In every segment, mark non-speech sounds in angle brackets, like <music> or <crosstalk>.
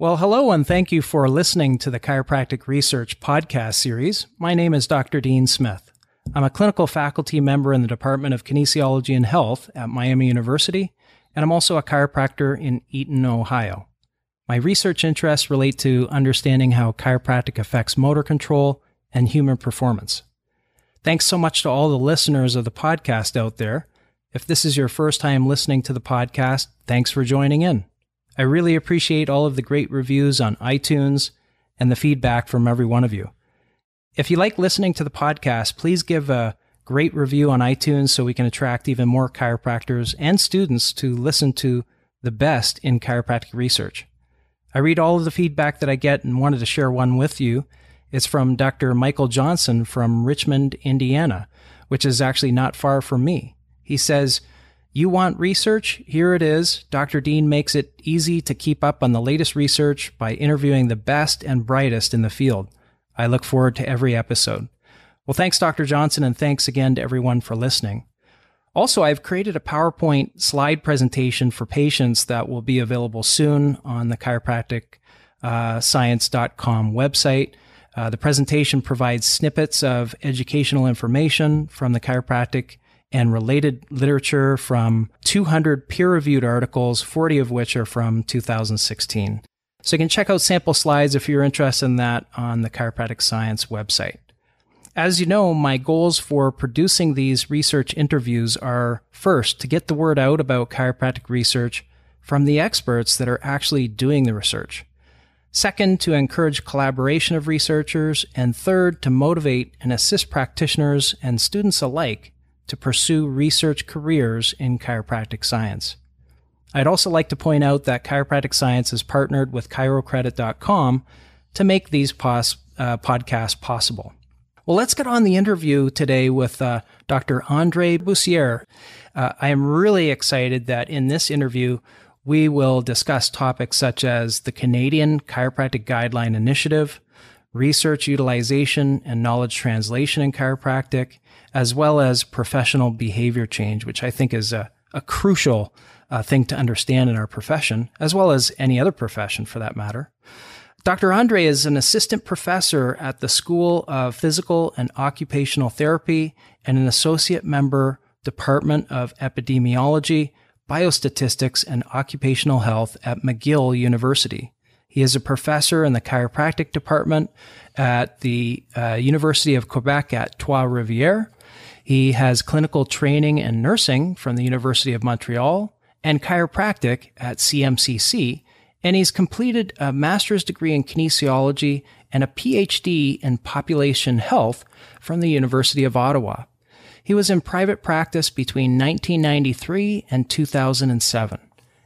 Well, hello, and thank you for listening to the Chiropractic Research podcast series. My name is Dr. Dean Smith. I'm a clinical faculty member in the Department of Kinesiology and Health at Miami University, and I'm also a chiropractor in Eaton, Ohio. My research interests relate to understanding how chiropractic affects motor control and human performance. Thanks so much to all the listeners of the podcast out there. If this is your first time listening to the podcast, thanks for joining in. I really appreciate all of the great reviews on iTunes and the feedback from every one of you. If you like listening to the podcast, please give a great review on iTunes so we can attract even more chiropractors and students to listen to the best in chiropractic research. I read all of the feedback that I get and wanted to share one with you. It's from Dr. Michael Johnson from Richmond, Indiana, which is actually not far from me. He says, you want research? Here it is. Dr. Dean makes it easy to keep up on the latest research by interviewing the best and brightest in the field. I look forward to every episode. Well, thanks, Dr. Johnson, and thanks again to everyone for listening. Also, I've created a PowerPoint slide presentation for patients that will be available soon on the chiropracticscience.com uh, website. Uh, the presentation provides snippets of educational information from the chiropractic and related literature from 200 peer reviewed articles, 40 of which are from 2016. So you can check out sample slides if you're interested in that on the Chiropractic Science website. As you know, my goals for producing these research interviews are first, to get the word out about chiropractic research from the experts that are actually doing the research. Second, to encourage collaboration of researchers. And third, to motivate and assist practitioners and students alike to pursue research careers in chiropractic science. I'd also like to point out that Chiropractic Science has partnered with chirocredit.com to make these pos- uh, podcasts possible. Well, let's get on the interview today with uh, Dr. Andre Bussière. Uh, I am really excited that in this interview, we will discuss topics such as the Canadian Chiropractic Guideline Initiative, research utilization and knowledge translation in chiropractic, as well as professional behavior change, which I think is a, a crucial uh, thing to understand in our profession, as well as any other profession for that matter. Dr. Andre is an assistant professor at the School of Physical and Occupational Therapy and an associate member, Department of Epidemiology, Biostatistics, and Occupational Health at McGill University. He is a professor in the chiropractic department at the uh, University of Quebec at Trois Rivières. He has clinical training and nursing from the University of Montreal and chiropractic at CMCC, and he's completed a master's degree in kinesiology and a PhD in population health from the University of Ottawa. He was in private practice between 1993 and 2007.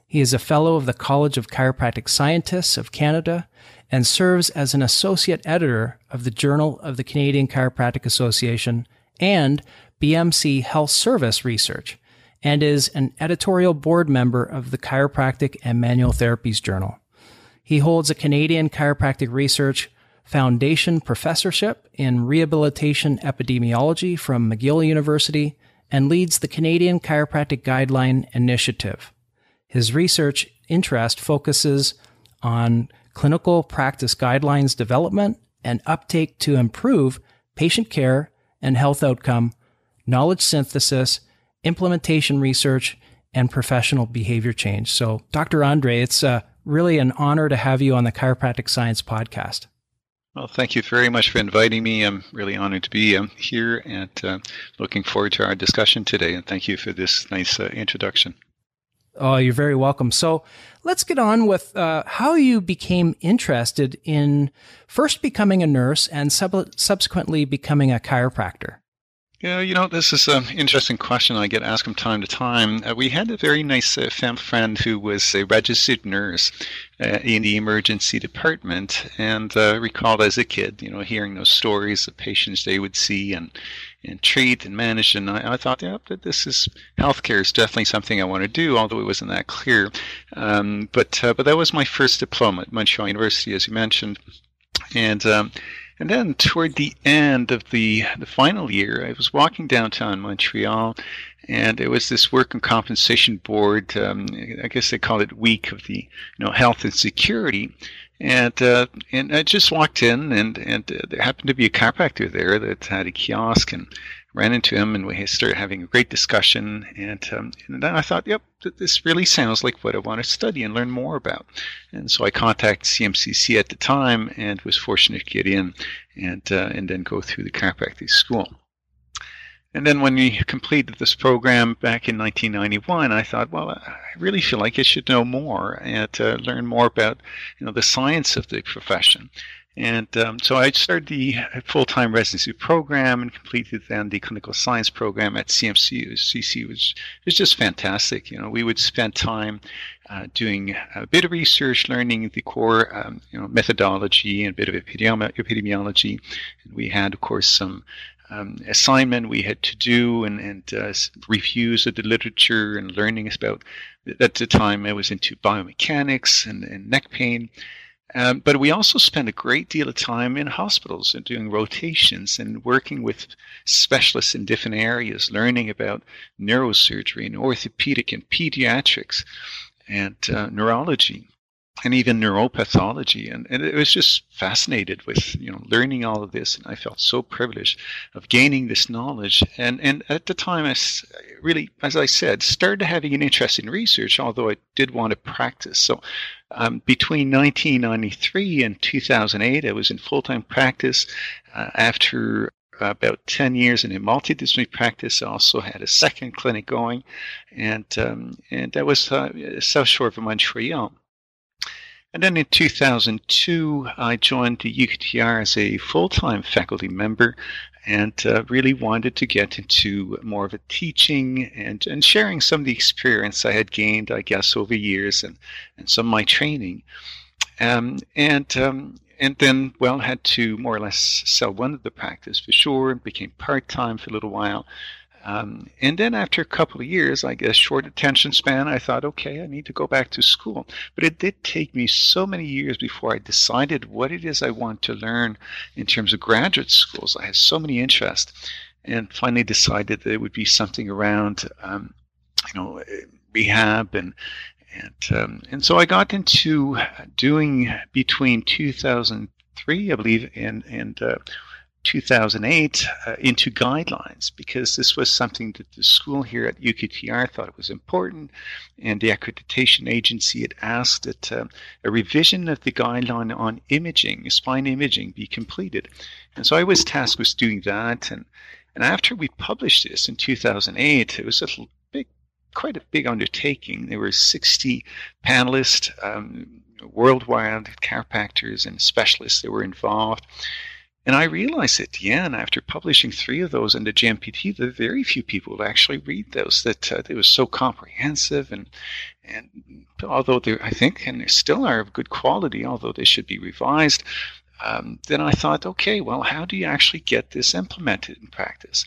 He is a fellow of the College of Chiropractic Scientists of Canada and serves as an associate editor of the Journal of the Canadian Chiropractic Association and BMC Health Service Research, and is an editorial board member of the Chiropractic and Manual Therapies Journal. He holds a Canadian Chiropractic Research Foundation professorship in rehabilitation epidemiology from McGill University and leads the Canadian Chiropractic Guideline Initiative. His research interest focuses on clinical practice guidelines development and uptake to improve patient care and health outcome, knowledge synthesis, implementation research, and professional behavior change. So, Dr. Andre, it's uh, really an honor to have you on the Chiropractic Science podcast. Well, thank you very much for inviting me. I'm really honored to be um, here and uh, looking forward to our discussion today. And thank you for this nice uh, introduction. Oh, you're very welcome. So let's get on with uh, how you became interested in first becoming a nurse and sub- subsequently becoming a chiropractor. Yeah, you know, this is an interesting question I get asked from time to time. Uh, we had a very nice uh, friend who was a registered nurse uh, in the emergency department, and uh, recalled as a kid, you know, hearing those stories of patients they would see and and treat and manage. And I, I thought, yeah, this is healthcare is definitely something I want to do, although it wasn't that clear. Um, but uh, but that was my first diploma at Montreal University, as you mentioned, and. Um, and then toward the end of the, the final year, I was walking downtown Montreal, and it was this work and compensation board. Um, I guess they call it week of the you know health and security, And uh, and I just walked in, and and uh, there happened to be a chiropractor there that had a kiosk, and ran into him, and we started having a great discussion. And um, and then I thought, yep, this really sounds like what I want to study and learn more about. And so I contacted CMCC at the time, and was fortunate to get in, and uh, and then go through the chiropractic school. And then when we completed this program back in 1991, I thought, well, I really feel like I should know more and uh, learn more about, you know, the science of the profession. And um, so I started the full-time residency program and completed then the clinical science program at CMC. CC was was just fantastic. You know, we would spend time uh, doing a bit of research, learning the core, um, you know, methodology and a bit of epidemiology. And we had, of course, some um, assignment we had to do and, and uh, reviews of the literature and learning about at the time I was into biomechanics and, and neck pain. Um, but we also spent a great deal of time in hospitals and doing rotations and working with specialists in different areas, learning about neurosurgery and orthopedic and pediatrics and uh, neurology and even neuropathology. And, and it was just fascinated with, you know, learning all of this. And I felt so privileged of gaining this knowledge. And, and at the time, I really, as I said, started having an interest in research, although I did want to practice. So um, between 1993 and 2008, I was in full-time practice. Uh, after about 10 years in a multidisciplinary practice. I also had a second clinic going, and um, and that was uh, south shore of Montreal. And then in 2002, I joined the UQTR as a full time faculty member and uh, really wanted to get into more of a teaching and, and sharing some of the experience I had gained, I guess, over years and, and some of my training. Um, and um, and then, well, had to more or less sell one of the practice for sure, became part time for a little while. Um, and then after a couple of years, I guess short attention span, I thought, okay, I need to go back to school. But it did take me so many years before I decided what it is I want to learn in terms of graduate schools. I had so many interests, and finally decided that it would be something around, um, you know, rehab and and um, and so I got into doing between 2003, I believe, and and uh, 2008 uh, into guidelines because this was something that the school here at UQTR thought it was important, and the accreditation agency had asked that uh, a revision of the guideline on imaging, spine imaging, be completed. And so I was tasked with doing that. And, and after we published this in 2008, it was a big, quite a big undertaking. There were 60 panelists, um, worldwide chiropractors and specialists that were involved. And I realized at the end, after publishing three of those into the JMPT, that very few people would actually read those. That uh, it was so comprehensive, and and although they, I think, and still are of good quality, although they should be revised. Um, then I thought, okay, well, how do you actually get this implemented in practice?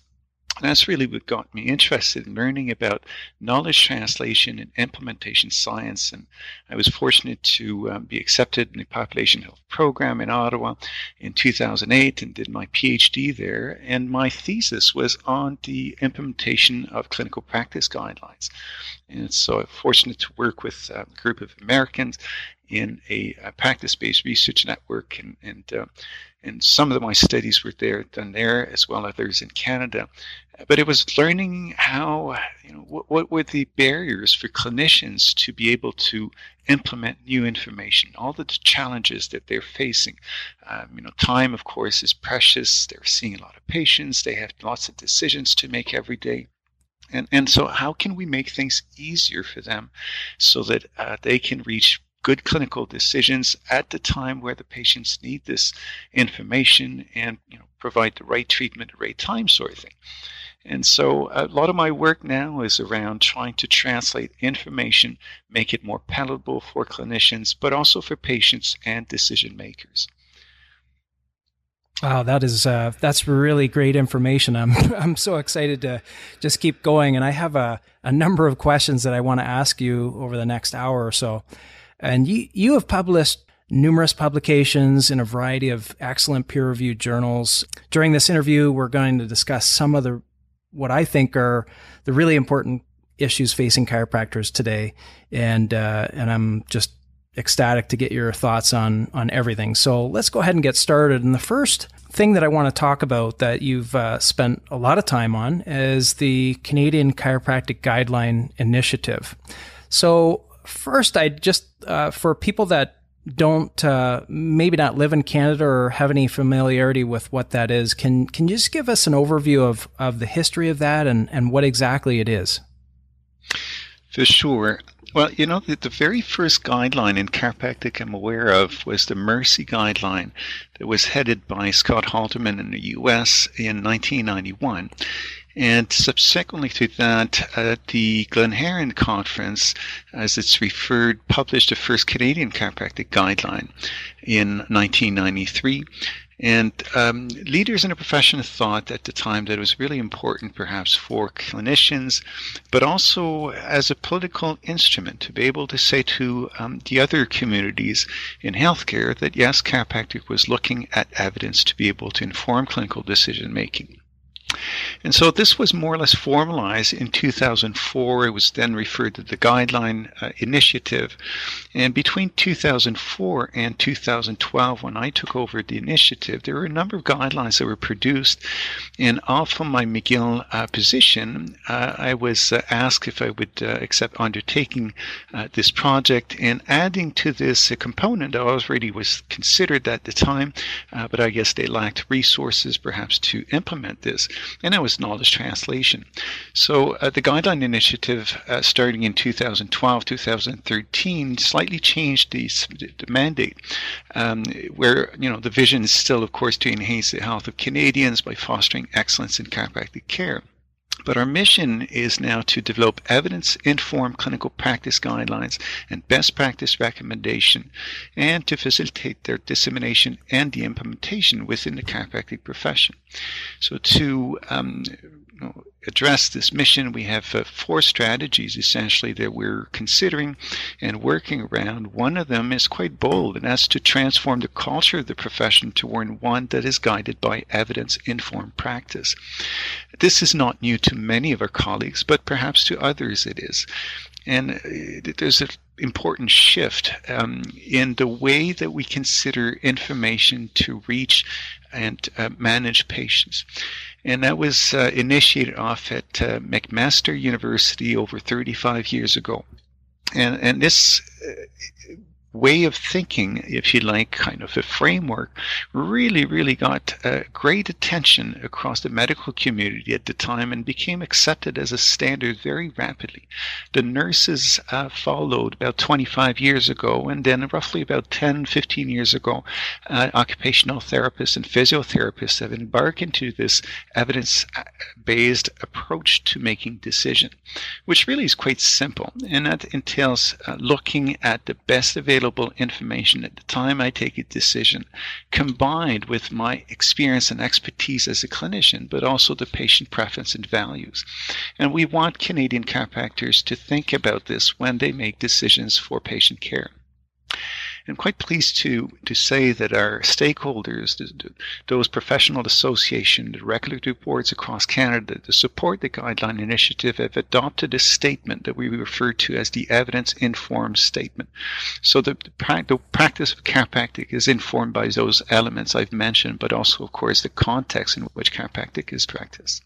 That's really what got me interested in learning about knowledge translation and implementation science. And I was fortunate to um, be accepted in the population health program in Ottawa in 2008 and did my PhD there. And my thesis was on the implementation of clinical practice guidelines. And so I'm fortunate to work with a group of Americans in a, a practice-based research network and, and uh, and some of my studies were there done there as well as others in Canada. But it was learning how, you know, what, what were the barriers for clinicians to be able to implement new information, all the challenges that they're facing. Um, you know, time, of course, is precious. They're seeing a lot of patients. They have lots of decisions to make every day. And, and so, how can we make things easier for them so that uh, they can reach good clinical decisions at the time where the patients need this information and you know provide the right treatment at the right time sort of thing. And so a lot of my work now is around trying to translate information, make it more palatable for clinicians, but also for patients and decision makers. Wow, that is uh, that's really great information. I'm <laughs> I'm so excited to just keep going, and I have a, a number of questions that I want to ask you over the next hour or so. And you you have published numerous publications in a variety of excellent peer reviewed journals. During this interview, we're going to discuss some of the what I think are the really important issues facing chiropractors today, and uh, and I'm just ecstatic to get your thoughts on on everything. So let's go ahead and get started. And the first thing that I want to talk about that you've uh, spent a lot of time on is the Canadian Chiropractic Guideline Initiative. So first, I just uh, for people that don't uh, maybe not live in Canada or have any familiarity with what that is, can can you just give us an overview of of the history of that and and what exactly it is? For sure. Well, you know, the, the very first guideline in chiropractic I'm aware of was the Mercy guideline that was headed by Scott Haldeman in the US in 1991. And subsequently to that, uh, the Glenerin Conference, as it's referred, published the first Canadian chiropractic guideline in 1993. And um, leaders in the profession thought at the time that it was really important, perhaps, for clinicians, but also as a political instrument to be able to say to um, the other communities in healthcare that yes, chiropractic was looking at evidence to be able to inform clinical decision making. And so this was more or less formalized in 2004. It was then referred to the Guideline uh, Initiative. And between 2004 and 2012, when I took over the initiative, there were a number of guidelines that were produced. And off from my McGill uh, position, uh, I was uh, asked if I would uh, accept undertaking uh, this project and adding to this a component that already was considered at the time, but I guess they lacked resources perhaps to implement this and that was knowledge translation. So uh, the Guideline Initiative, uh, starting in 2012, 2013, slightly changed the, the mandate, um, where you know the vision is still, of course, to enhance the health of Canadians by fostering excellence in chiropractic care. But our mission is now to develop evidence informed clinical practice guidelines and best practice recommendation and to facilitate their dissemination and the implementation within the chiropractic profession. So, to um, you know, address this mission, we have uh, four strategies essentially that we're considering and working around. One of them is quite bold, and that's to transform the culture of the profession toward one that is guided by evidence informed practice. This is not new to many of our colleagues, but perhaps to others it is. And uh, there's an important shift um, in the way that we consider information to reach and uh, manage patients. And that was uh, initiated off at uh, McMaster University over 35 years ago. And, and this uh, way of thinking, if you like, kind of a framework, really, really got uh, great attention across the medical community at the time and became accepted as a standard very rapidly. The nurses uh, followed about 25 years ago, and then roughly about 10, 15 years ago, uh, occupational therapists and physiotherapists have embarked into this evidence based approach to making decision, which really is quite simple. And that entails uh, looking at the best available available information at the time I take a decision, combined with my experience and expertise as a clinician, but also the patient preference and values. And we want Canadian chiropractors to think about this when they make decisions for patient care. I'm quite pleased to, to say that our stakeholders, those professional associations, the regulatory boards across Canada that support the guideline initiative have adopted a statement that we refer to as the evidence informed statement. So the, the, the practice of chiropractic is informed by those elements I've mentioned, but also, of course, the context in which chiropractic is practiced.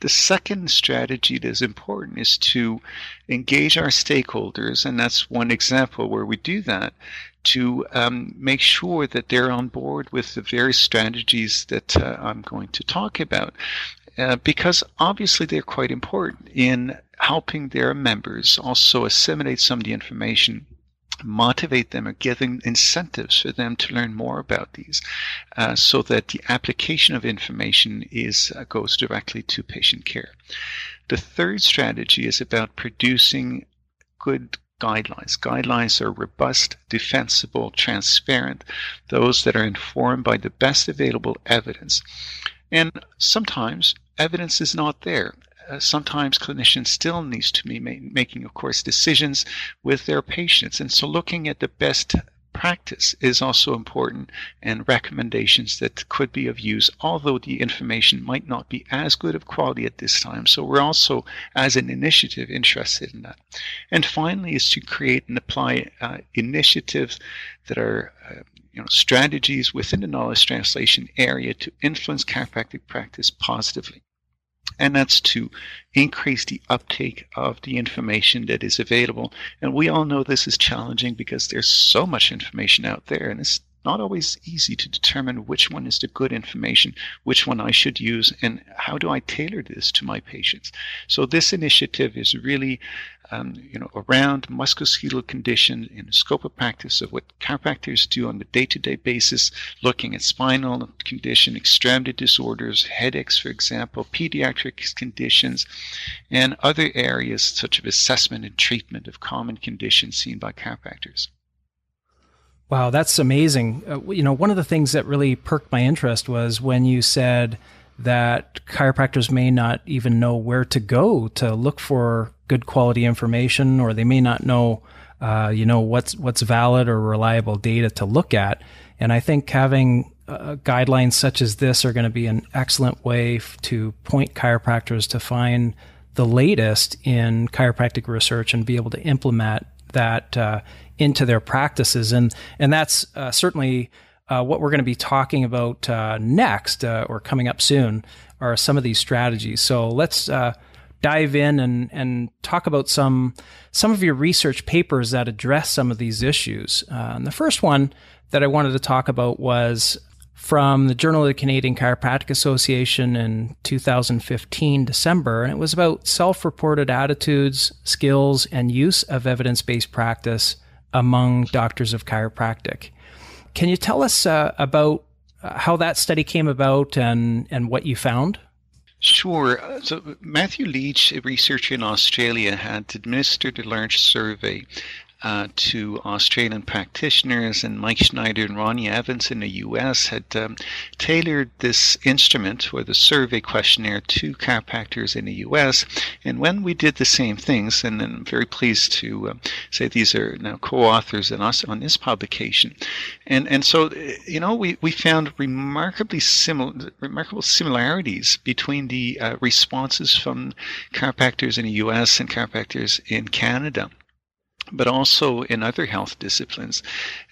The second strategy that is important is to engage our stakeholders, and that's one example where we do that to um, make sure that they're on board with the various strategies that uh, I'm going to talk about. Uh, because obviously they're quite important in helping their members also assimilate some of the information motivate them or give them incentives for them to learn more about these uh, so that the application of information is uh, goes directly to patient care the third strategy is about producing good guidelines. Guidelines are robust, defensible, transparent, those that are informed by the best available evidence. And sometimes evidence is not there. Uh, sometimes clinicians still needs to be ma- making, of course, decisions with their patients. And so looking at the best practice is also important and recommendations that could be of use, although the information might not be as good of quality at this time. So we're also, as an initiative, interested in that. And finally, is to create and apply uh, initiatives that are uh, you know, strategies within the knowledge translation area to influence chiropractic practice positively and that's to increase the uptake of the information that is available. And we all know this is challenging because there's so much information out there, and it's not always easy to determine which one is the good information, which one I should use, and how do I tailor this to my patients. So this initiative is really um, you know, around musculoskeletal condition in the scope of practice of what chiropractors do on a day-to-day basis, looking at spinal condition, extremity disorders, headaches, for example, pediatric conditions, and other areas such as assessment and treatment of common conditions seen by chiropractors. Wow, that's amazing. Uh, you know, one of the things that really perked my interest was when you said that chiropractors may not even know where to go to look for good quality information, or they may not know, uh, you know, what's what's valid or reliable data to look at. And I think having uh, guidelines such as this are going to be an excellent way f- to point chiropractors to find the latest in chiropractic research and be able to implement that uh, into their practices. And and that's uh, certainly uh, what we're going to be talking about uh, next uh, or coming up soon are some of these strategies. So let's uh, dive in and, and talk about some some of your research papers that address some of these issues. Uh, and the first one that I wanted to talk about was from the Journal of the Canadian Chiropractic Association in 2015 December, and it was about self-reported attitudes, skills, and use of evidence-based practice among doctors of chiropractic. Can you tell us uh, about uh, how that study came about and, and what you found? Sure. Uh, so Matthew Leach, a researcher in Australia, had administered a large survey uh, to Australian practitioners, and Mike Schneider and Roni Evans in the US had um, tailored this instrument or the survey questionnaire to chiropractors in the US. And when we did the same things, and I'm very pleased to uh, say these are now co authors us on this publication. And, and so, you know, we, we found remarkably similar, remarkable similarities between the uh, responses from chiropractors in the US and chiropractors in Canada but also in other health disciplines.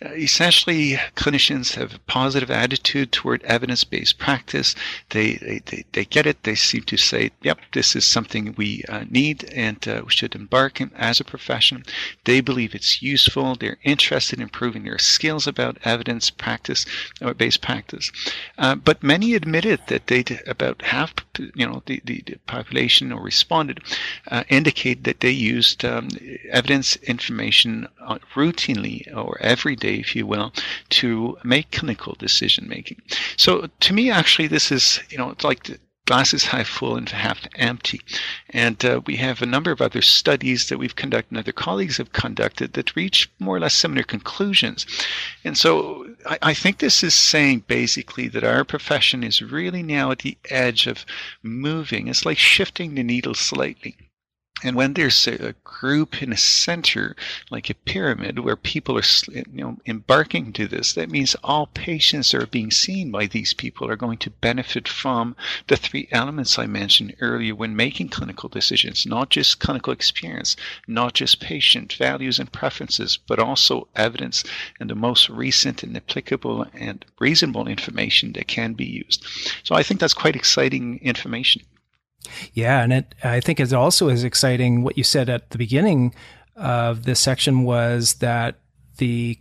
Uh, essentially, clinicians have a positive attitude toward evidence based practice. They, they, they, they, get it. They seem to say, yep, this is something we uh, need and uh, we should embark in as a profession. They believe it's useful. They're interested in improving their skills about evidence practice or based practice. Uh, but many admitted that they, about half, you know, the, the, the population or responded, uh, indicate that they used um, evidence in information uh, routinely or every day, if you will, to make clinical decision making. So to me, actually, this is, you know, it's like the glasses half full and half empty. And uh, we have a number of other studies that we've conducted and other colleagues have conducted that reach more or less similar conclusions. And so I, I think this is saying basically that our profession is really now at the edge of moving. It's like shifting the needle slightly. And when there's a, group in a center, like a pyramid, where people are you know, embarking to this, that means all patients that are being seen by these people are going to benefit from the three elements I mentioned earlier when making clinical decisions, not just clinical experience, not just patient values and preferences, but also evidence and the most recent and applicable and reasonable information that can be used. So I think that's quite exciting information. Yeah, and it I think it also is exciting what you said at the beginning of this section was that the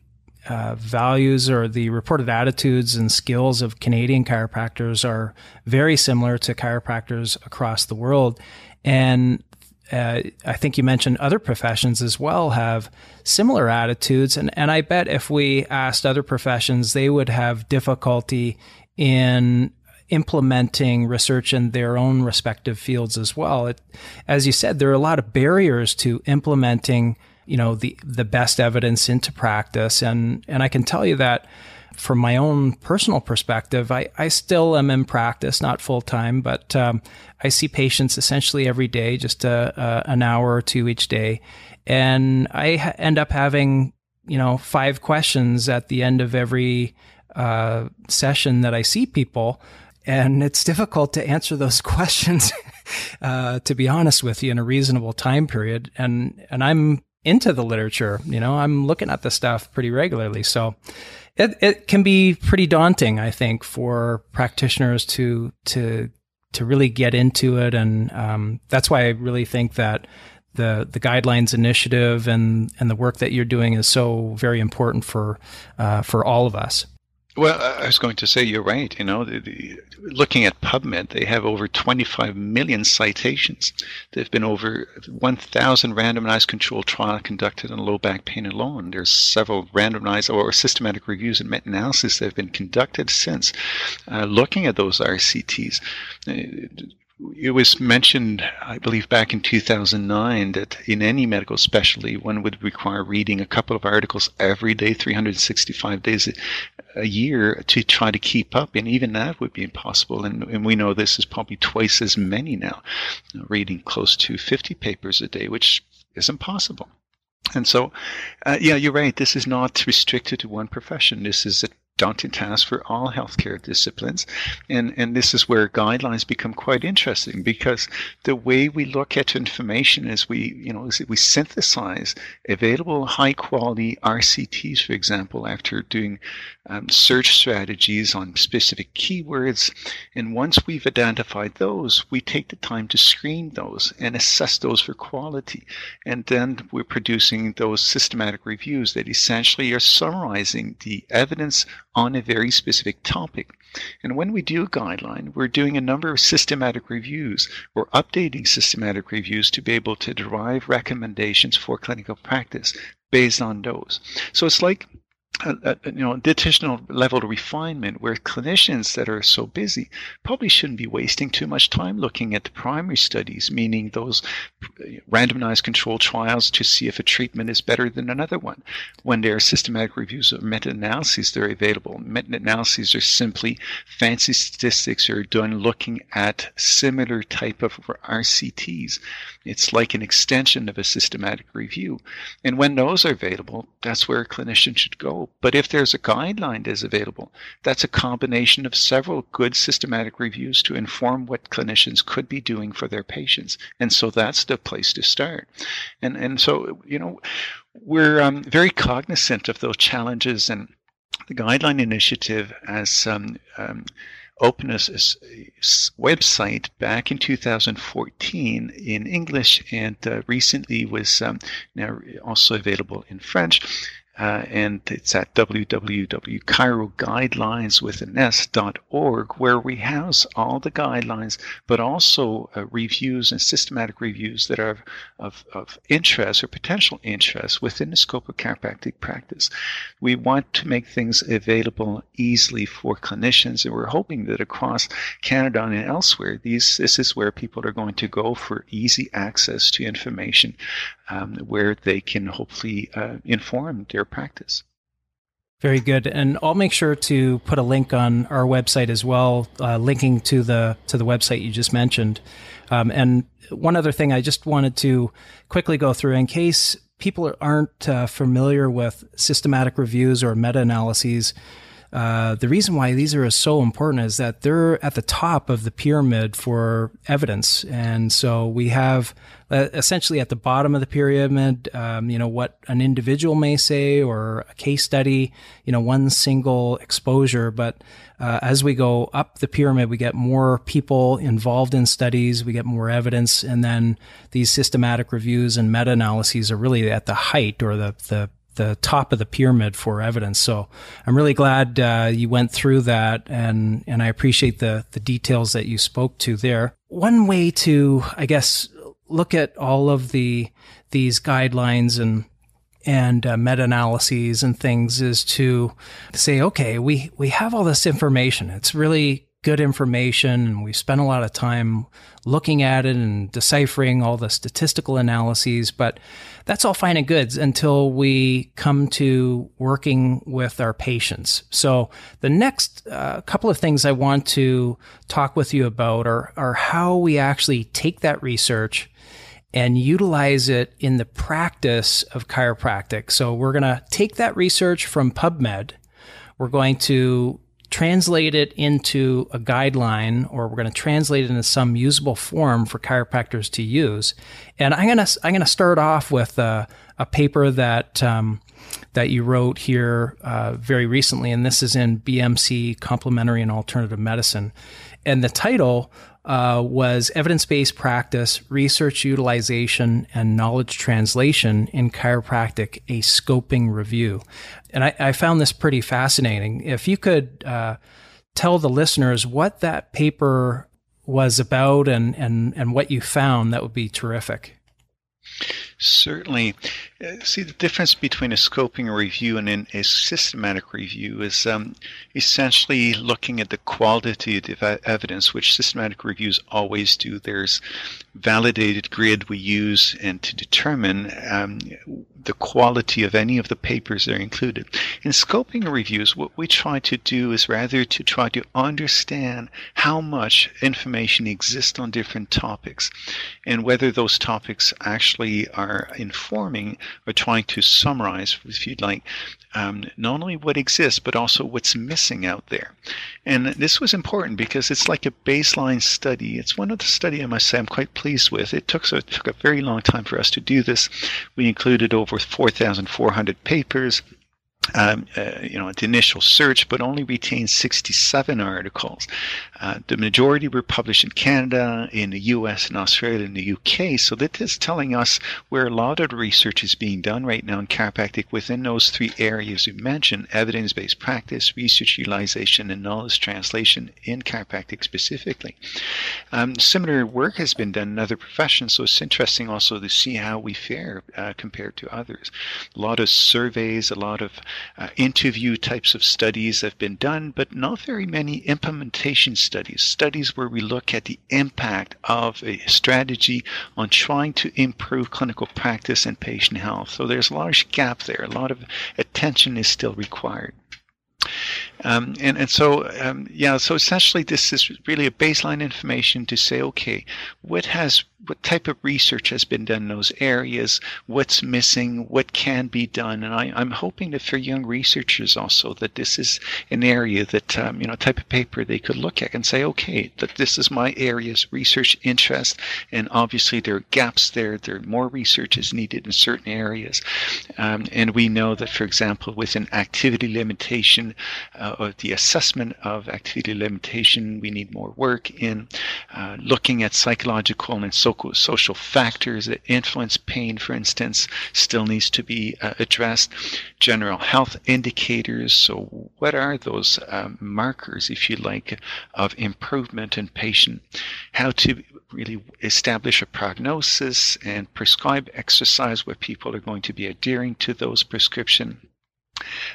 uh, values or the reported attitudes and skills of Canadian chiropractors are very similar to chiropractors across the world. And uh, I think you mentioned other professions as well have similar attitudes. And, and I bet if we asked other professions, they would have difficulty in implementing research in their own respective fields as well. It, as you said, there are a lot of barriers to implementing, you know, the the best evidence into practice, and and I can tell you that from my own personal perspective, I, I still am in practice, not full time, but um, I see patients essentially every day, just a, a, an hour or two each day. And I ha- end up having you know, five questions at the end of every uh, session that I see people. And it's difficult to answer those <laughs> questions, uh, to be honest with you, in a reasonable time period. And, and I'm into the literature, you know, I'm looking at the stuff pretty regularly. So it, it can be pretty daunting, I think, for practitioners to, to, to really get into it. And, um, that's why I really think that the the guidelines initiative and and the work that you're doing is so very important for uh, for all of us. Well, I was going to say you're right. You know, the, the, looking at PubMed, they have over 25 million citations. There've been over 1,000 randomized controlled trials conducted on low back pain alone. There's several randomized or systematic reviews and meta-analyses that have been conducted since uh, looking at those RCTs. Uh, it was mentioned, I believe, back in 2009 that in any medical specialty, one would require reading a couple of articles every day, 365 days a year to try to keep up. And even that would be impossible. And, and we know this is probably twice as many now, reading close to 50 papers a day, which is impossible. And so, uh, yeah, you're right. This is not restricted to one profession. This is a daunting task for all healthcare disciplines. And, and this is where guidelines become quite interesting because the way we look at information is we, you know, we synthesize available high quality RCTs, for example, after doing um, search strategies on specific keywords. And once we've identified those, we take the time to screen those and assess those for quality. And then we're producing those systematic reviews that essentially are summarizing the evidence on a very specific topic. And when we do a guideline, we're doing a number of systematic reviews. We're updating systematic reviews to be able to derive recommendations for clinical practice based on those. So it's like a, a, you know additional level of refinement where clinicians that are so busy probably shouldn't be wasting too much time looking at the primary studies meaning those uh, randomized controlled trials to see if a treatment is better than another one. When there are systematic reviews of meta-analyses they're available. Meta-analyses are simply fancy statistics that are done looking at similar type of rcts it's like an extension of a systematic review. And when those are available that's where a clinician should go but if there's a guideline that is available, that's a combination of several good systematic reviews to inform what clinicians could be doing for their patients. And so that's the place to start. And, and so, you know, we're um, very cognizant of those challenges and the guideline initiative as um, um, opened a, a, website back in 2014 in English and uh, recently was um, now also available in French. Uh, and it's at www.chiroguidelines.org, where we house all the guidelines, but also uh, reviews and systematic reviews that are of, of interest or potential interest within the scope of chiropractic practice. We want to make things available easily for clinicians, and we're hoping that across Canada and elsewhere, these this is where people are going to go for easy access to information um, where they can hopefully uh, inform their practice. Very good, and I'll make sure to put a link on our website as well, uh, linking to the to the website you just mentioned. Um, and one other thing I just wanted to quickly go through in case people aren't uh, familiar with systematic reviews or meta analyses. Uh, the reason why these are so important is that they're at the top of the pyramid for evidence. And so we have uh, essentially at the bottom of the pyramid, um, you know, what an individual may say or a case study, you know, one single exposure. But uh, as we go up the pyramid, we get more people involved in studies, we get more evidence, and then these systematic reviews and meta analyses are really at the height or the, the the top of the pyramid for evidence. So I'm really glad uh, you went through that, and and I appreciate the the details that you spoke to there. One way to, I guess, look at all of the these guidelines and and uh, meta analyses and things is to say, okay, we we have all this information. It's really good information and we spent a lot of time looking at it and deciphering all the statistical analyses but that's all fine and good until we come to working with our patients so the next uh, couple of things i want to talk with you about are, are how we actually take that research and utilize it in the practice of chiropractic. So we're going to take that research from PubMed. We're going to translate it into a guideline or we're going to translate it into some usable form for chiropractors to use. And I'm going to, I'm going to start off with a, a paper that, um, that you wrote here uh, very recently, and this is in BMC Complementary and Alternative Medicine. And the title uh, was Evidence Based Practice, Research Utilization, and Knowledge Translation in Chiropractic, a Scoping Review. And I, I found this pretty fascinating. If you could uh, tell the listeners what that paper was about and, and, and what you found, that would be terrific. Certainly. Uh, see, the difference between a scoping review and a systematic review is um, essentially looking at the quality of evidence, which systematic reviews always do. There's validated grid we use and to determine um, the quality of any of the papers that are included. In scoping reviews, what we try to do is rather to try to understand how much information exists on different topics and whether those topics actually are informing or trying to summarize, if you'd like, um, not only what exists, but also what's missing out there. And this was important because it's like a baseline study. It's one of the study I must say I'm quite pleased with. It took, so it took a very long time for us to do this. We included over 4,400 papers um, uh, you know, the initial search, but only retained 67 articles. Uh, the majority were published in Canada, in the US, and Australia, and the UK. So that is telling us where a lot of research is being done right now in chiropractic within those three areas you mentioned: evidence-based practice, research utilization, and knowledge translation in chiropractic specifically. Um, similar work has been done in other professions, so it's interesting also to see how we fare uh, compared to others. A lot of surveys, a lot of uh, interview types of studies have been done, but not very many implementation studies, studies where we look at the impact of a strategy on trying to improve clinical practice and patient health. So there's a large gap there. A lot of attention is still required. Um, and, and so, um, yeah, so essentially this is really a baseline information to say, okay, what has what type of research has been done in those areas, what's missing, what can be done. And I, am hoping that for young researchers also that this is an area that, um, you know, type of paper they could look at and say, okay, that this is my area's research interest. And obviously there are gaps there. There more research is needed in certain areas. Um, and we know that, for example, with an activity limitation uh, or the assessment of activity limitation, we need more work in uh, looking at psychological and social factors that influence pain, for instance, still needs to be uh, addressed. General health indicators. So, what are those um, markers, if you like, of improvement in patient? How to really establish a prognosis and prescribe exercise where people are going to be adhering to those prescriptions.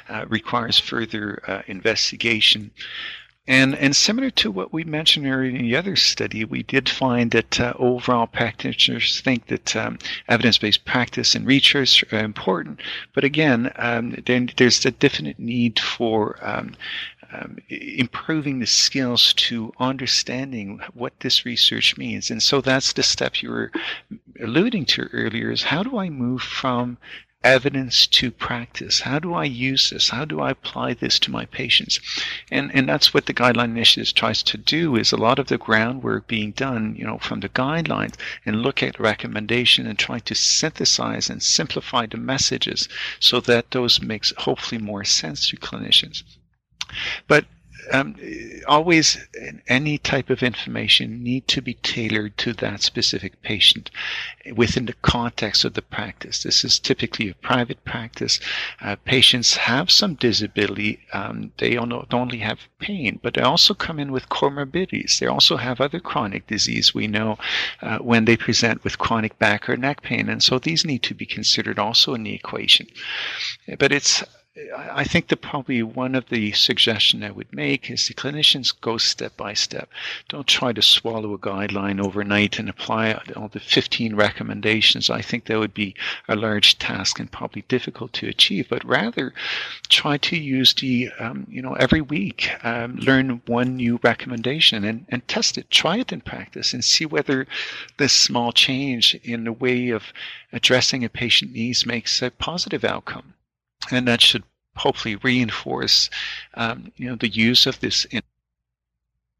Uh, requires further uh, investigation. And, and similar to what we mentioned earlier in the other study, we did find that uh, overall practitioners think that um, evidence-based practice and research are important. But again, um, then there's a definite need for um, um, improving the skills to understanding what this research means. And so that's the step you were alluding to earlier is how do I move from evidence to practice. How do I use this? How do I apply this to my patients? And and that's what the guideline initiative tries to do is a lot of the groundwork being done, you know, from the guidelines and look at recommendation and try to synthesize and simplify the messages so that those makes hopefully more sense to clinicians. But um, always any type of information need to be tailored to that specific patient within the context of the practice. This is typically a private practice. Uh, patients have some disability. Um, they don't only have pain, but they also come in with comorbidities. They also have other chronic disease. We know uh, when they present with chronic back or neck pain, and so these need to be considered also in the equation. But it's I think that probably one of the suggestion I would make is the clinicians go step by step. Don't try to swallow a guideline overnight and apply all the 15 recommendations. I think that would be a large task and probably difficult to achieve. But rather, try to use the um, you know every week um, learn one new recommendation and, and test it. Try it in practice and see whether this small change in the way of addressing a patient needs makes a positive outcome and that should hopefully reinforce um, you know the use of this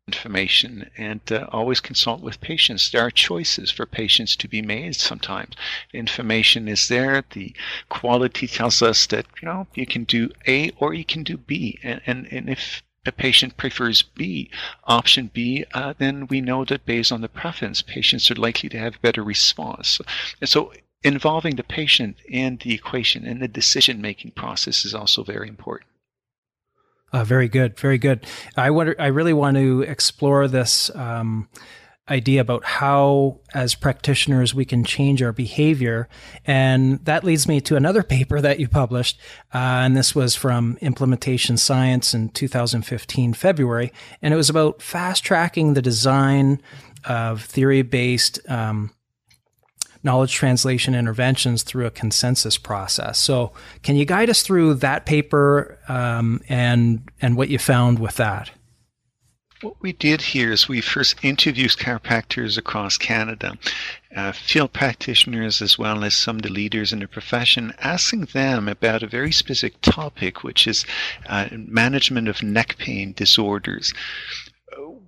information. And uh, always consult with patients. There are choices for patients to be made sometimes. Information is there. The quality tells us that you know you can do a or you can do b. And and, and if a patient prefers B, option B, uh, then we know that based on the preference, patients are likely to have better response. And so involving the patient in the equation and the decision making process is also very important. Uh, very good, very good. I wonder. I really want to explore this um, idea about how, as practitioners, we can change our behavior, and that leads me to another paper that you published, uh, and this was from Implementation Science in 2015 February, and it was about fast tracking the design of theory-based um, knowledge translation interventions through a consensus process. So, can you guide us through that paper um, and and what you found with that? What we did here is we first interviewed chiropractors across Canada, uh, field practitioners, as well as some of the leaders in the profession, asking them about a very specific topic, which is uh, management of neck pain disorders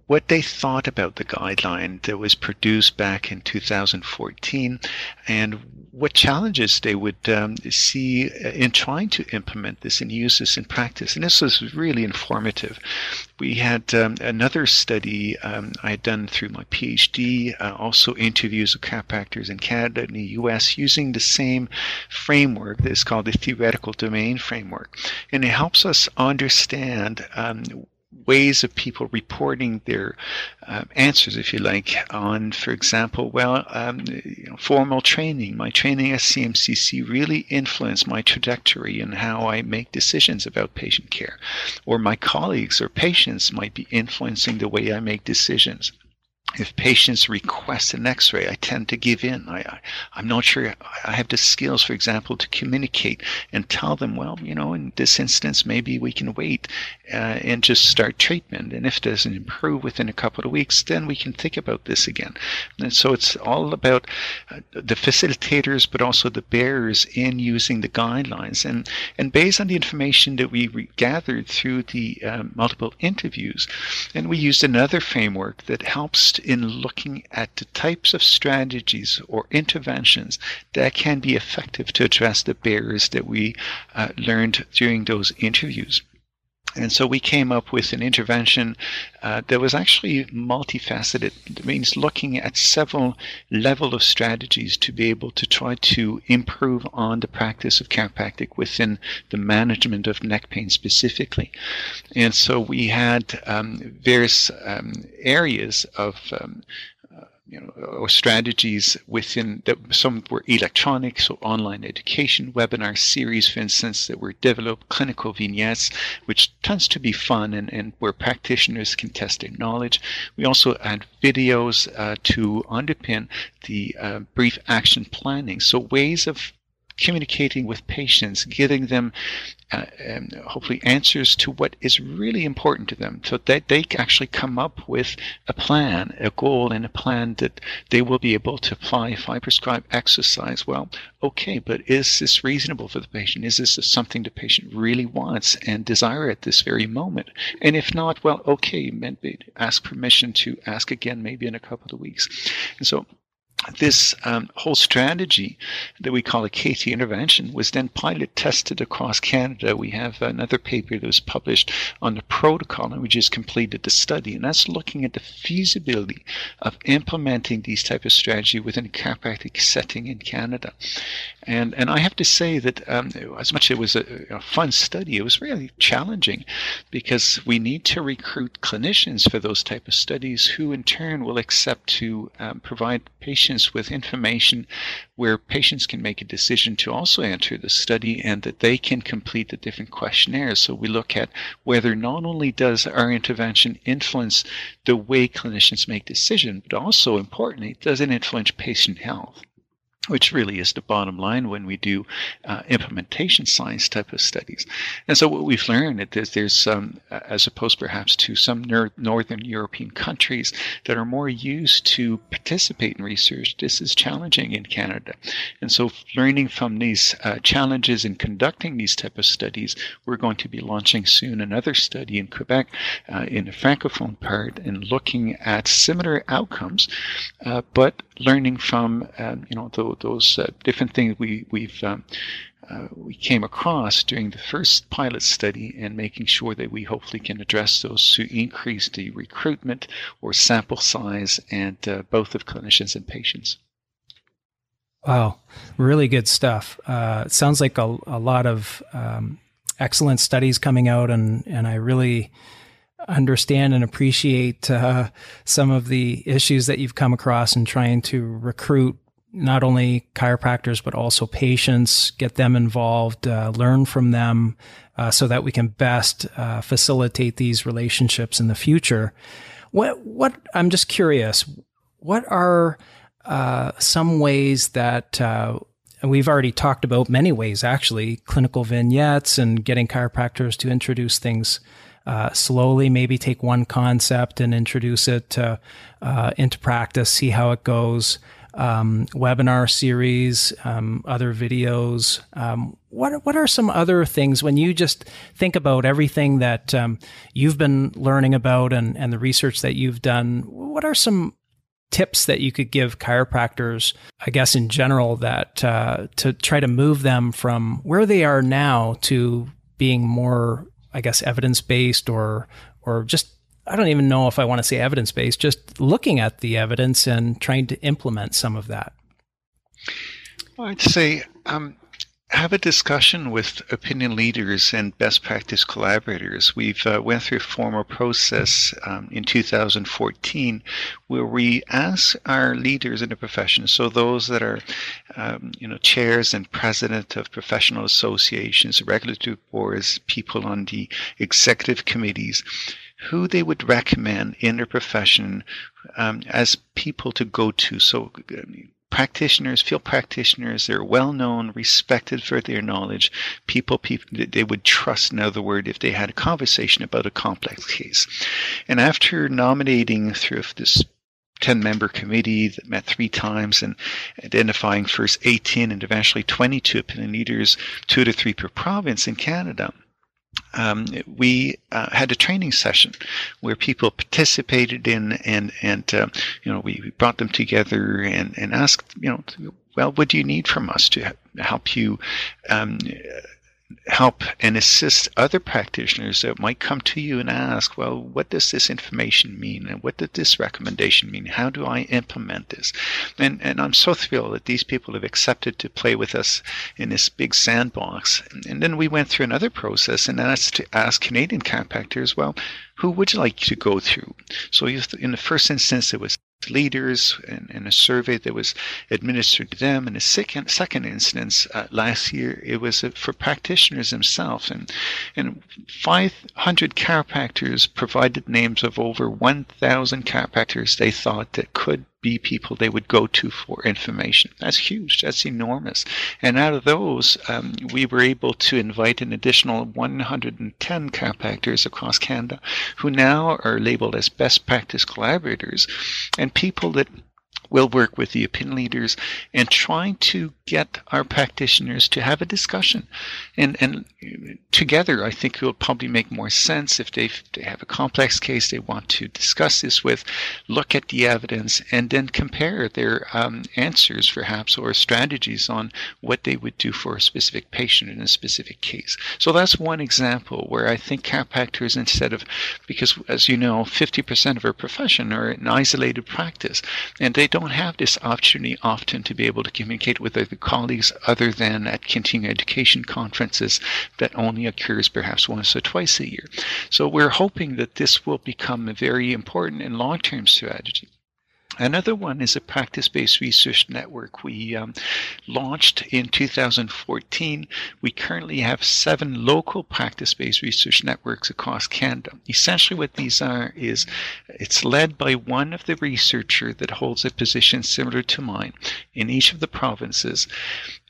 what they thought about the guideline that was produced back in 2014 and what challenges they would um, see in trying to implement this and use this in practice. And this was really informative. We had um, another study um, I had done through my PhD, uh, also interviews of chiropractors in Canada and the US using the same framework that is called the theoretical domain framework. And it helps us understand um, ways of people reporting their uh, answers, if you like, on, for example, well, um, you know, formal training. My training at CMCC really influenced my trajectory and how I make decisions about patient care. Or my colleagues or patients might be influencing the way I make decisions if patients request an x-ray i tend to give in. I, I am not sure i have the skills for example to communicate and tell them well you know in this instance maybe we can wait uh, and just start treatment. And if it doesn't improve within a couple of weeks then we can think about this again. And so it's all about uh, the facilitators but also the bearers in using the guidelines. And and based on the information that we re- gathered through the uh, multiple interviews and we used another framework that helps in looking at the types of strategies or interventions that can be effective to address the barriers that we uh, learned during those interviews. And so we came up with an intervention uh, that was actually multifaceted. It means looking at several level of strategies to be able to try to improve on the practice of chiropractic within the management of neck pain specifically. And so we had um, various um, areas of um, you know, or strategies within that some were electronic, so online education, webinar series, for instance, that were developed, clinical vignettes, which tends to be fun and, and where practitioners can test their knowledge. We also add videos uh, to underpin the uh, brief action planning. So ways of communicating with patients, giving them uh, um, hopefully answers to what is really important to them so that they actually come up with a plan, a goal, and a plan that they will be able to apply. If I prescribe exercise, well, okay, but is this reasonable for the patient? Is this something the patient really wants and desire at this very moment? And if not, well, okay, maybe ask permission to ask again, maybe in a couple of weeks. And so this um, whole strategy that we call a KT intervention was then pilot tested across Canada. We have another paper that was published on the protocol, and we just completed the study, and that's looking at the feasibility of implementing these type of strategy within a chiropractic setting in Canada. And and I have to say that um, as much as it was a, a fun study, it was really challenging because we need to recruit clinicians for those type of studies, who in turn will accept to um, provide patients patients with information where patients can make a decision to also enter the study and that they can complete the different questionnaires. So we look at whether not only does our intervention influence the way clinicians make decisions, but also importantly, does it influence patient health? Which really is the bottom line when we do uh, implementation science type of studies. And so what we've learned is there's, some, uh, as opposed perhaps to some northern European countries that are more used to participate in research, this is challenging in Canada. And so learning from these uh, challenges in conducting these type of studies, we're going to be launching soon another study in Quebec uh, in the francophone part and looking at similar outcomes, uh, but learning from um, you know the, those uh, different things we we've um, uh, we came across during the first pilot study and making sure that we hopefully can address those to increase the recruitment or sample size and uh, both of clinicians and patients. Wow, really good stuff. Uh, it sounds like a, a lot of um, excellent studies coming out, and and I really understand and appreciate uh, some of the issues that you've come across in trying to recruit not only chiropractors but also patients, get them involved, uh, learn from them, uh, so that we can best uh, facilitate these relationships in the future. What what I'm just curious, what are uh, some ways that uh, we've already talked about many ways actually clinical vignettes and getting chiropractors to introduce things uh, slowly maybe take one concept and introduce it uh, into practice, see how it goes. Um, webinar series, um, other videos. Um, what what are some other things when you just think about everything that um, you've been learning about and and the research that you've done? What are some tips that you could give chiropractors, I guess in general, that uh, to try to move them from where they are now to being more I guess evidence based or or just I don't even know if I want to say evidence based, just looking at the evidence and trying to implement some of that. I'd say um, have a discussion with opinion leaders and best practice collaborators. We've uh, went through a formal process um, in 2014 where we ask our leaders in the profession, so those that are, um, you know, chairs and president of professional associations, regulatory boards, people on the executive committees, who they would recommend in their profession um, as people to go to. So practitioners, field practitioners, they're well known, respected for their knowledge. People, people they would trust, in other words, if they had a conversation about a complex case. And after nominating through this 10 member committee that met three times and identifying first 18 and eventually 22 opinion leaders, two to three per province in Canada um, we uh, had a training session where people participated in and and uh, you know we, brought them together and and asked you know well what do you need from us to help you um, help and assist other practitioners that might come to you and ask, well, what does this information mean? And what did this recommendation mean? How do I implement this? And, and I'm so thrilled that these people have accepted to play with us in this big sandbox. And, and then we went through another process, and that's to ask Canadian chiropractors, well, who would you like to go through? So in the first instance, it was leaders and, and, a survey that was administered to them. In a second, second instance, uh, last year, it was uh, for practitioners themselves. And, and 500 chiropractors provided names of over 1,000 chiropractors they thought that could be people they would go to for information. That's huge. That's enormous. And out of those, um, we were able to invite an additional 110 chiropractors across Canada who now are labeled as best practice collaborators and people that will work with the opinion leaders and try to get our practitioners to have a discussion. And, and together, I think it will probably make more sense if they, they have a complex case they want to discuss this with, look at the evidence, and then compare their um, answers, perhaps, or strategies on what they would do for a specific patient in a specific case. So that's one example where I think chiropractors, instead of, because as you know, 50% of our profession are in isolated practice, and they don't have this opportunity often to be able to communicate with their colleagues other than at continuing education conferences that only occurs perhaps once or twice a year. So we're hoping that this will become a very important and long-term strategy. Another one is a practice based research network we um, launched in 2014. We currently have seven local practice based research networks across Canada. Essentially, what these are is it's led by one of the researcher that holds a position similar to mine in each of the provinces.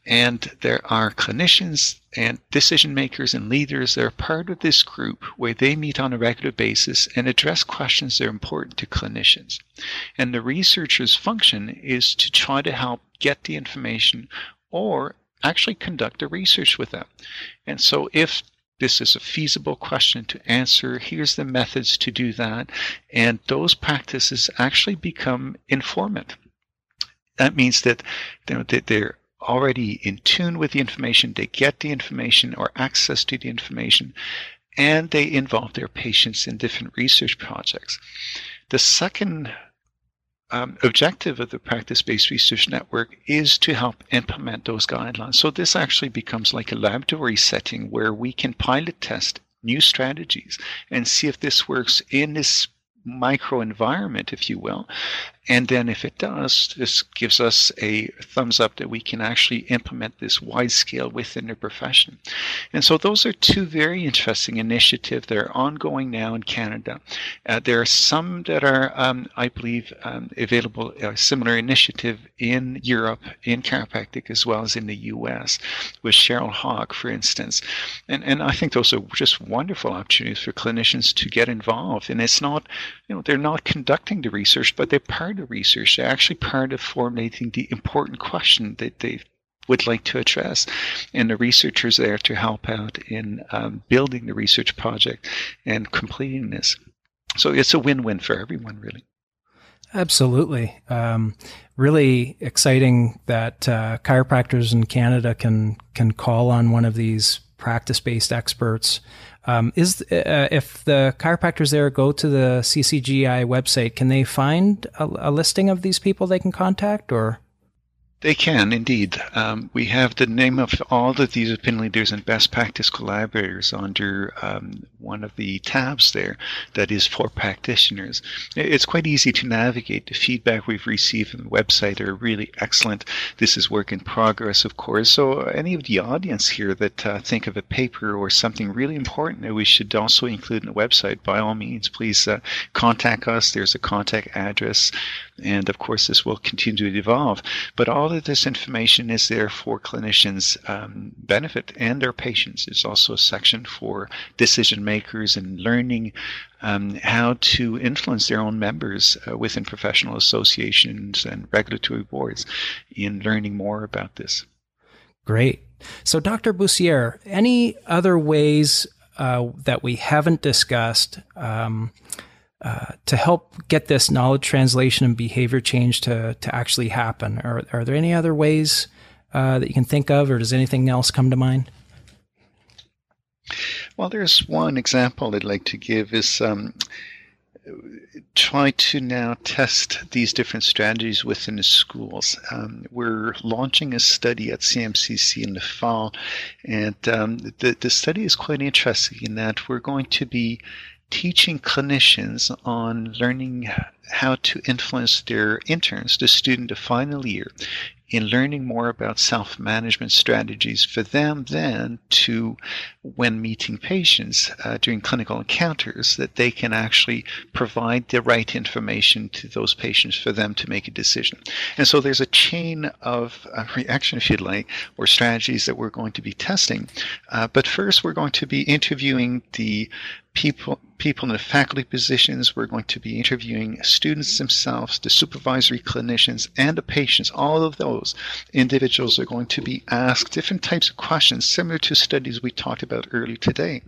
And there are clinicians and decision makers and leaders that are part of this group where they meet on a regular basis and address questions that are important to clinicians. And the researcher's function is to try to help get the information or actually conduct the research with them. And so if this is a feasible question to answer. Here's the methods to do that. And those practices actually become informant. That means that, you know, they're already in tune with the information, they get the information or access to the information, and they involve their patients in different research projects. The second um, objective of the practice based research network is to help implement those guidelines. So, this actually becomes like a laboratory setting where we can pilot test new strategies and see if this works in this microenvironment, if you will, and then if it does, this gives us a thumbs up that we can actually implement this wide scale within the profession. And so those are two very interesting initiatives that are ongoing now in Canada. Uh, there are some that are, um, I believe, um, available, a similar initiative in Europe, in chiropractic, as well as in the US, with Cheryl Hawk, for instance. And, and I think those are just wonderful opportunities for clinicians to get involved. And it's not, you know, they're not conducting the research, but they're part part of research. They're actually part of formulating the important question that they would like to address. And the researchers there to help out in um, building the research project and completing this. So it's a win win for everyone, really. Absolutely. Um, really exciting that uh, chiropractors in Canada can can call on one of these practice based experts um, is uh, if the chiropractors there go to the CCGI website, can they find a, a listing of these people they can contact, or? They can indeed. Um, we have the name of all of these opinion leaders and best practice collaborators under um, one of the tabs there that is for practitioners. It's quite easy to navigate. The feedback we've received from the website are really excellent. This is work in progress, of course. So, any of the audience here that uh, think of a paper or something really important that we should also include in the website, by all means, please uh, contact us. There's a contact address. And of course, this will continue to evolve. But all of this information is there for clinicians' um, benefit and their patients. There's also a section for decision makers and learning um, how to influence their own members uh, within professional associations and regulatory boards in learning more about this. Great. So, Dr. Bussiere, any other ways uh, that we haven't discussed? Um, uh, to help get this knowledge translation and behavior change to, to actually happen? Are, are there any other ways uh, that you can think of, or does anything else come to mind? Well, there's one example I'd like to give is um, try to now test these different strategies within the schools. Um, we're launching a study at CMCC in the fall, and um, the, the study is quite interesting in that we're going to be teaching clinicians on learning how to influence their interns, the student of final year, in learning more about self management strategies for them then to, when meeting patients uh, during clinical encounters, that they can actually provide the right information to those patients for them to make a decision. And so there's a chain of uh, reaction, if you'd like, or strategies that we're going to be testing. Uh, but first, we're going to be interviewing the people people in the faculty positions. We're going to be interviewing students themselves, the supervisory clinicians, and the patients. All of those individuals are going to be asked different types of questions, similar to studies we talked about earlier today.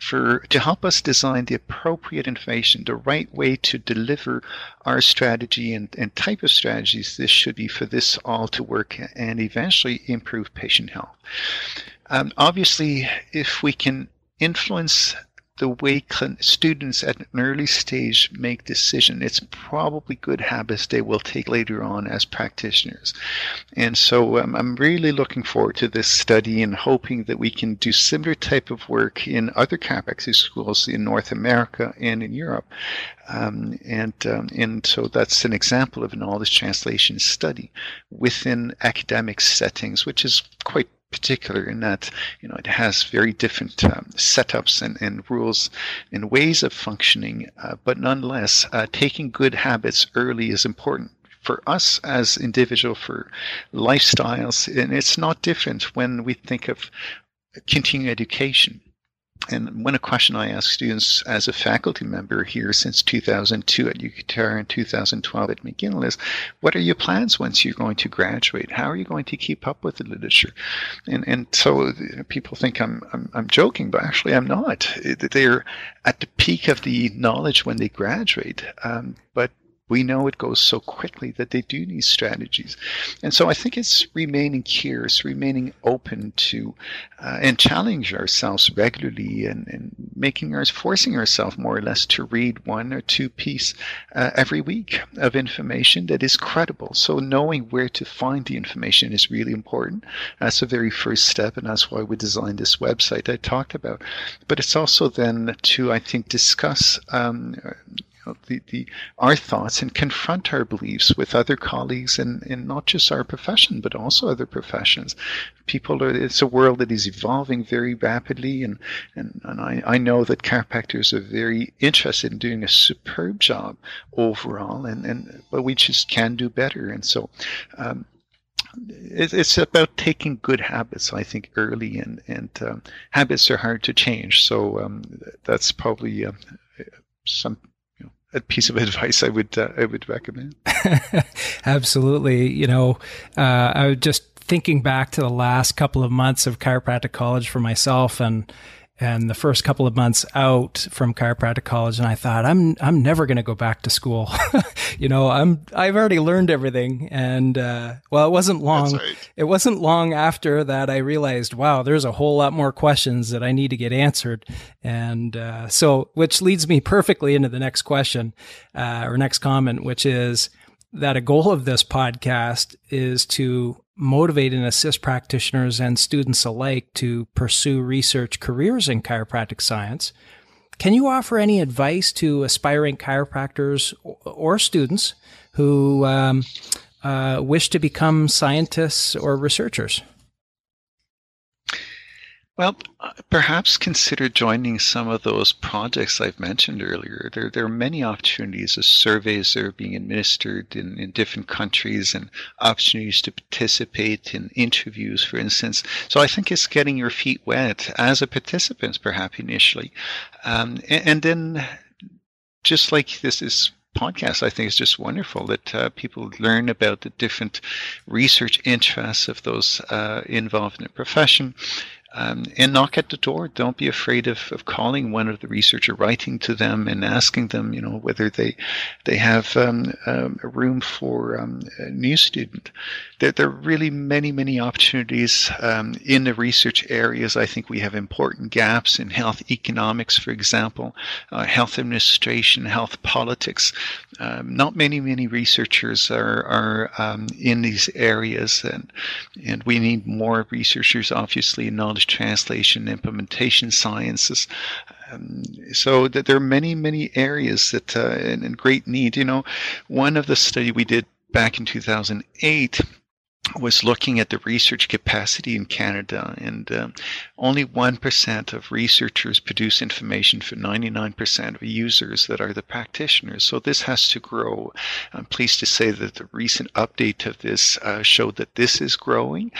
For to help us design the appropriate information, the right way to deliver our strategy and, and type of strategies this should be for this all to work and eventually improve patient health. Um, obviously, if we can influence the way cl- students at an early stage make decision, it's probably good habits they will take later on as practitioners. And so um, I'm really looking forward to this study and hoping that we can do similar type of work in other chiropractic schools in North America and in Europe. Um, and um, and so that's an example of a knowledge translation study within academic settings, which is quite particular in that you know it has very different um, setups and, and rules and ways of functioning, uh, but nonetheless, uh, taking good habits early is important for us as individual for lifestyles. And it's not different when we think of continuing education and one question I ask students as a faculty member here since 2002 at UQTR and 2012 at McGill is, what are your plans once you're going to graduate? How are you going to keep up with the literature? And and so people think I'm I'm, I'm joking, but actually I'm not. They're at the peak of the knowledge when they graduate, um, but we know it goes so quickly that they do need strategies. And so I think it's remaining curious, remaining open to uh, and challenge ourselves regularly and, and making us, forcing ourselves more or less to read one or two piece uh, every week of information that is credible. So knowing where to find the information is really important. That's the very first step, and that's why we designed this website I talked about. But it's also then to, I think, discuss um, the, the, our thoughts and confront our beliefs with other colleagues in, in not just our profession, but also other professions. People are, it's a world that is evolving very rapidly. And, and, and I, I know that chiropractors are very interested in doing a superb job overall. And, and, but we just can do better. And so, um, it's about taking good habits, I think, early, and and um, habits are hard to change. So um, that's probably uh, some a piece of <laughs> advice I would uh, I would recommend. <laughs> Absolutely, you know, uh, I was just thinking back to the last couple of months of chiropractic college for myself, and and the first couple of months out from chiropractic college and I thought I'm I'm never going to go back to school. <laughs> you know, I'm I've already learned everything and uh, well it wasn't long right. it wasn't long after that I realized wow, there's a whole lot more questions that I need to get answered. And uh, so which leads me perfectly into the next question uh, or next comment which is that a goal of this podcast is to motivate and assist practitioners and students alike to pursue research careers in chiropractic science. Can you offer any advice to aspiring chiropractors or students who um, uh, wish to become scientists or researchers? Well, uh, perhaps consider joining some of those projects I've mentioned earlier. There, there are many opportunities as surveys that are being administered in, in different countries and opportunities to participate in interviews, for instance. So I think it's getting your feet wet as a participant, perhaps initially. Um, and, and then, just like this is podcast, I think is just wonderful that uh, people learn about the different research interests of those uh, involved in the profession um, and knock at the door. Don't be afraid of, of calling one of the researcher, writing to them and asking them, you know, whether they they have um, um, a room for um, a new student. There, there, are really many, many opportunities um, in the research areas. I think we have important gaps in health economics, for example, uh, health administration, health politics. Um, not many, many researchers are, are in these areas, and, and we need more researchers, obviously, in knowledge translation, implementation sciences. Um, so that there are many, many areas that uh, in, in great need. You know, one of the study we did back in 2008 was looking at the research capacity in Canada, and um, only 1% of researchers produce information for 99% of users that are the practitioners. So this has to grow. I'm pleased to say that the recent update of this uh, showed that this is growing,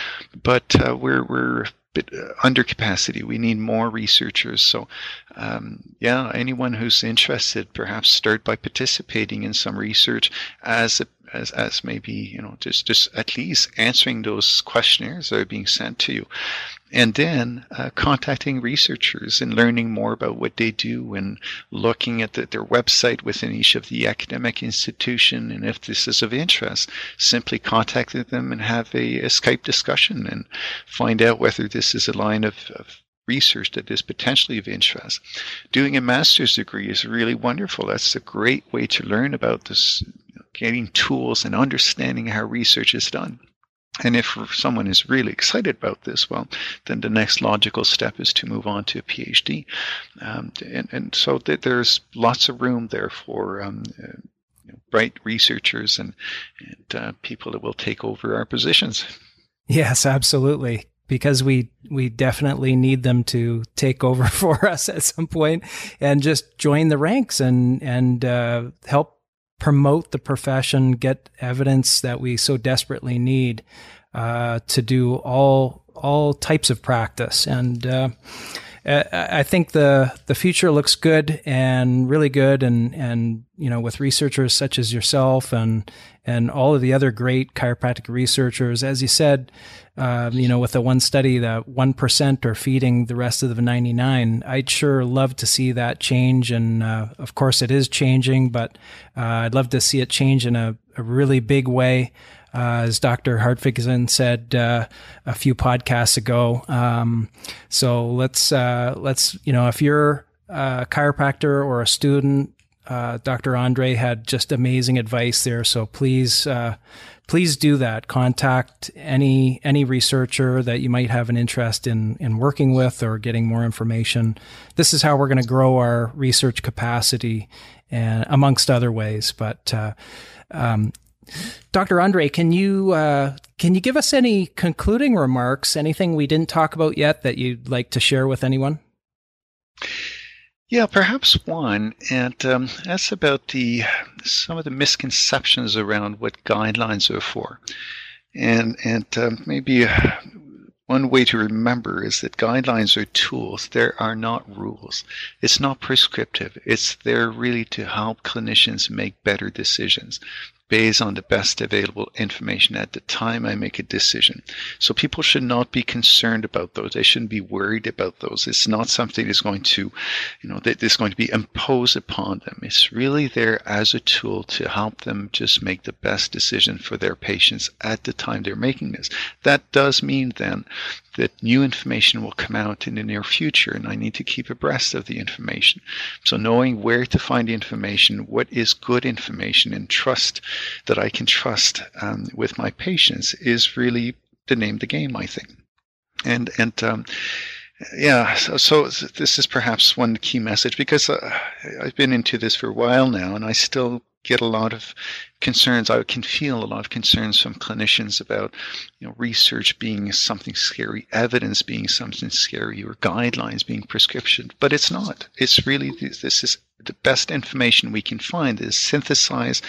but uh, we're, we're bit uh, under capacity. We need more researchers. So, um, yeah, anyone who's interested, perhaps start by participating in some research as a, as as maybe you know just just at least answering those questionnaires that are being sent to you. And then uh, contacting researchers and learning more about what they do and looking at the, their website within each of the academic institution. And if this is of interest simply contacting them and have a, a skype discussion and find out whether this is a line of, of research that is potentially of interest. Doing a master's degree is really wonderful. That's a great way to learn about this, getting tools and understanding how research is done. And if someone is really excited about this, well, then the next logical step is to move on to a PhD. Um, and, and, so th- there's lots of room there for um, uh, you know, bright researchers and, and uh, people that will take over our positions. Yes, absolutely. Because we we definitely need them to take over <laughs> for us at some point and just join the ranks and and uh, help promote the profession, get evidence that we so desperately need uh, to do all all types of practice. And uh, I think the the future looks good and really good, and and you know with researchers such as yourself and and all of the other great chiropractic researchers, as you said, uh, you know with the one study that one percent are feeding the rest of the ninety nine. I'd sure love to see that change, and uh, of course it is changing, but uh, I'd love to see it change in a, a really big way uh, as Dr. Hartvigsen said uh, a few podcasts ago. Um, so let's uh, let's you know if you're a chiropractor or a student, Dr. Andre had just amazing advice there. So please please do that. Contact any any researcher that you might have an interest in in working with or getting more information. This is how we're going to grow our research capacity, and amongst other ways. But uh, um, Dr. Andre, can you uh, can you give us any concluding remarks? Anything we didn't talk about yet that you'd like to share with anyone? Yeah, perhaps one, and um, that's about the some of the misconceptions around what guidelines are for, and and um, maybe uh, one way to remember is that guidelines are tools. There are not rules. It's not prescriptive. It's there really to help clinicians make better decisions based on the best available information at the time I make a decision. So people should not be concerned about those. They shouldn't be worried about those. It's not something that's going to, you know, that is going to be imposed upon them. It's really there as a tool to help them just make the best decision for their patients at the time they're making this. That does mean then that new information will come out in the near future, and I need to keep abreast of the information. So, knowing where to find the information, what is good information, and trust that I can trust um, with my patients is really the name of the game, I think. And and um, yeah, so, so, this is perhaps one key message because uh, I've been into this for a while now, and I still get a lot of concerns. I can feel a lot of concerns from clinicians about, you know, research being something scary, evidence being something scary, or guidelines being prescription. But it's not. It's really this is the best information we can find is synthesized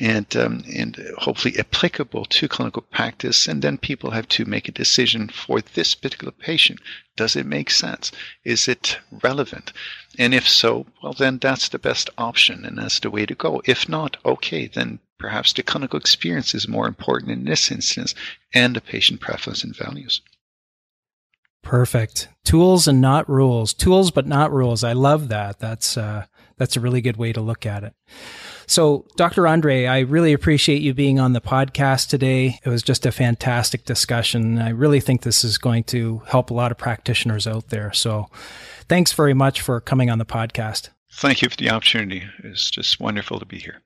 and um, and hopefully applicable to clinical practice. And then people have to make a decision for this particular patient. Does it make sense? Is it relevant? And if so, well, then that's the best option and that's the way to go. If not, okay, then perhaps the clinical experience is more important in this instance and the patient preference and values. Perfect. Tools and not rules. Tools but not rules. I love that. That's uh, that's a really good way to look at it. So, Dr. Andre, I really appreciate you being on the podcast today. It was just a fantastic discussion. I really think this is going to help a lot of practitioners out there. So, thanks very much for coming on the podcast. Thank you for the opportunity. It's just wonderful to be here.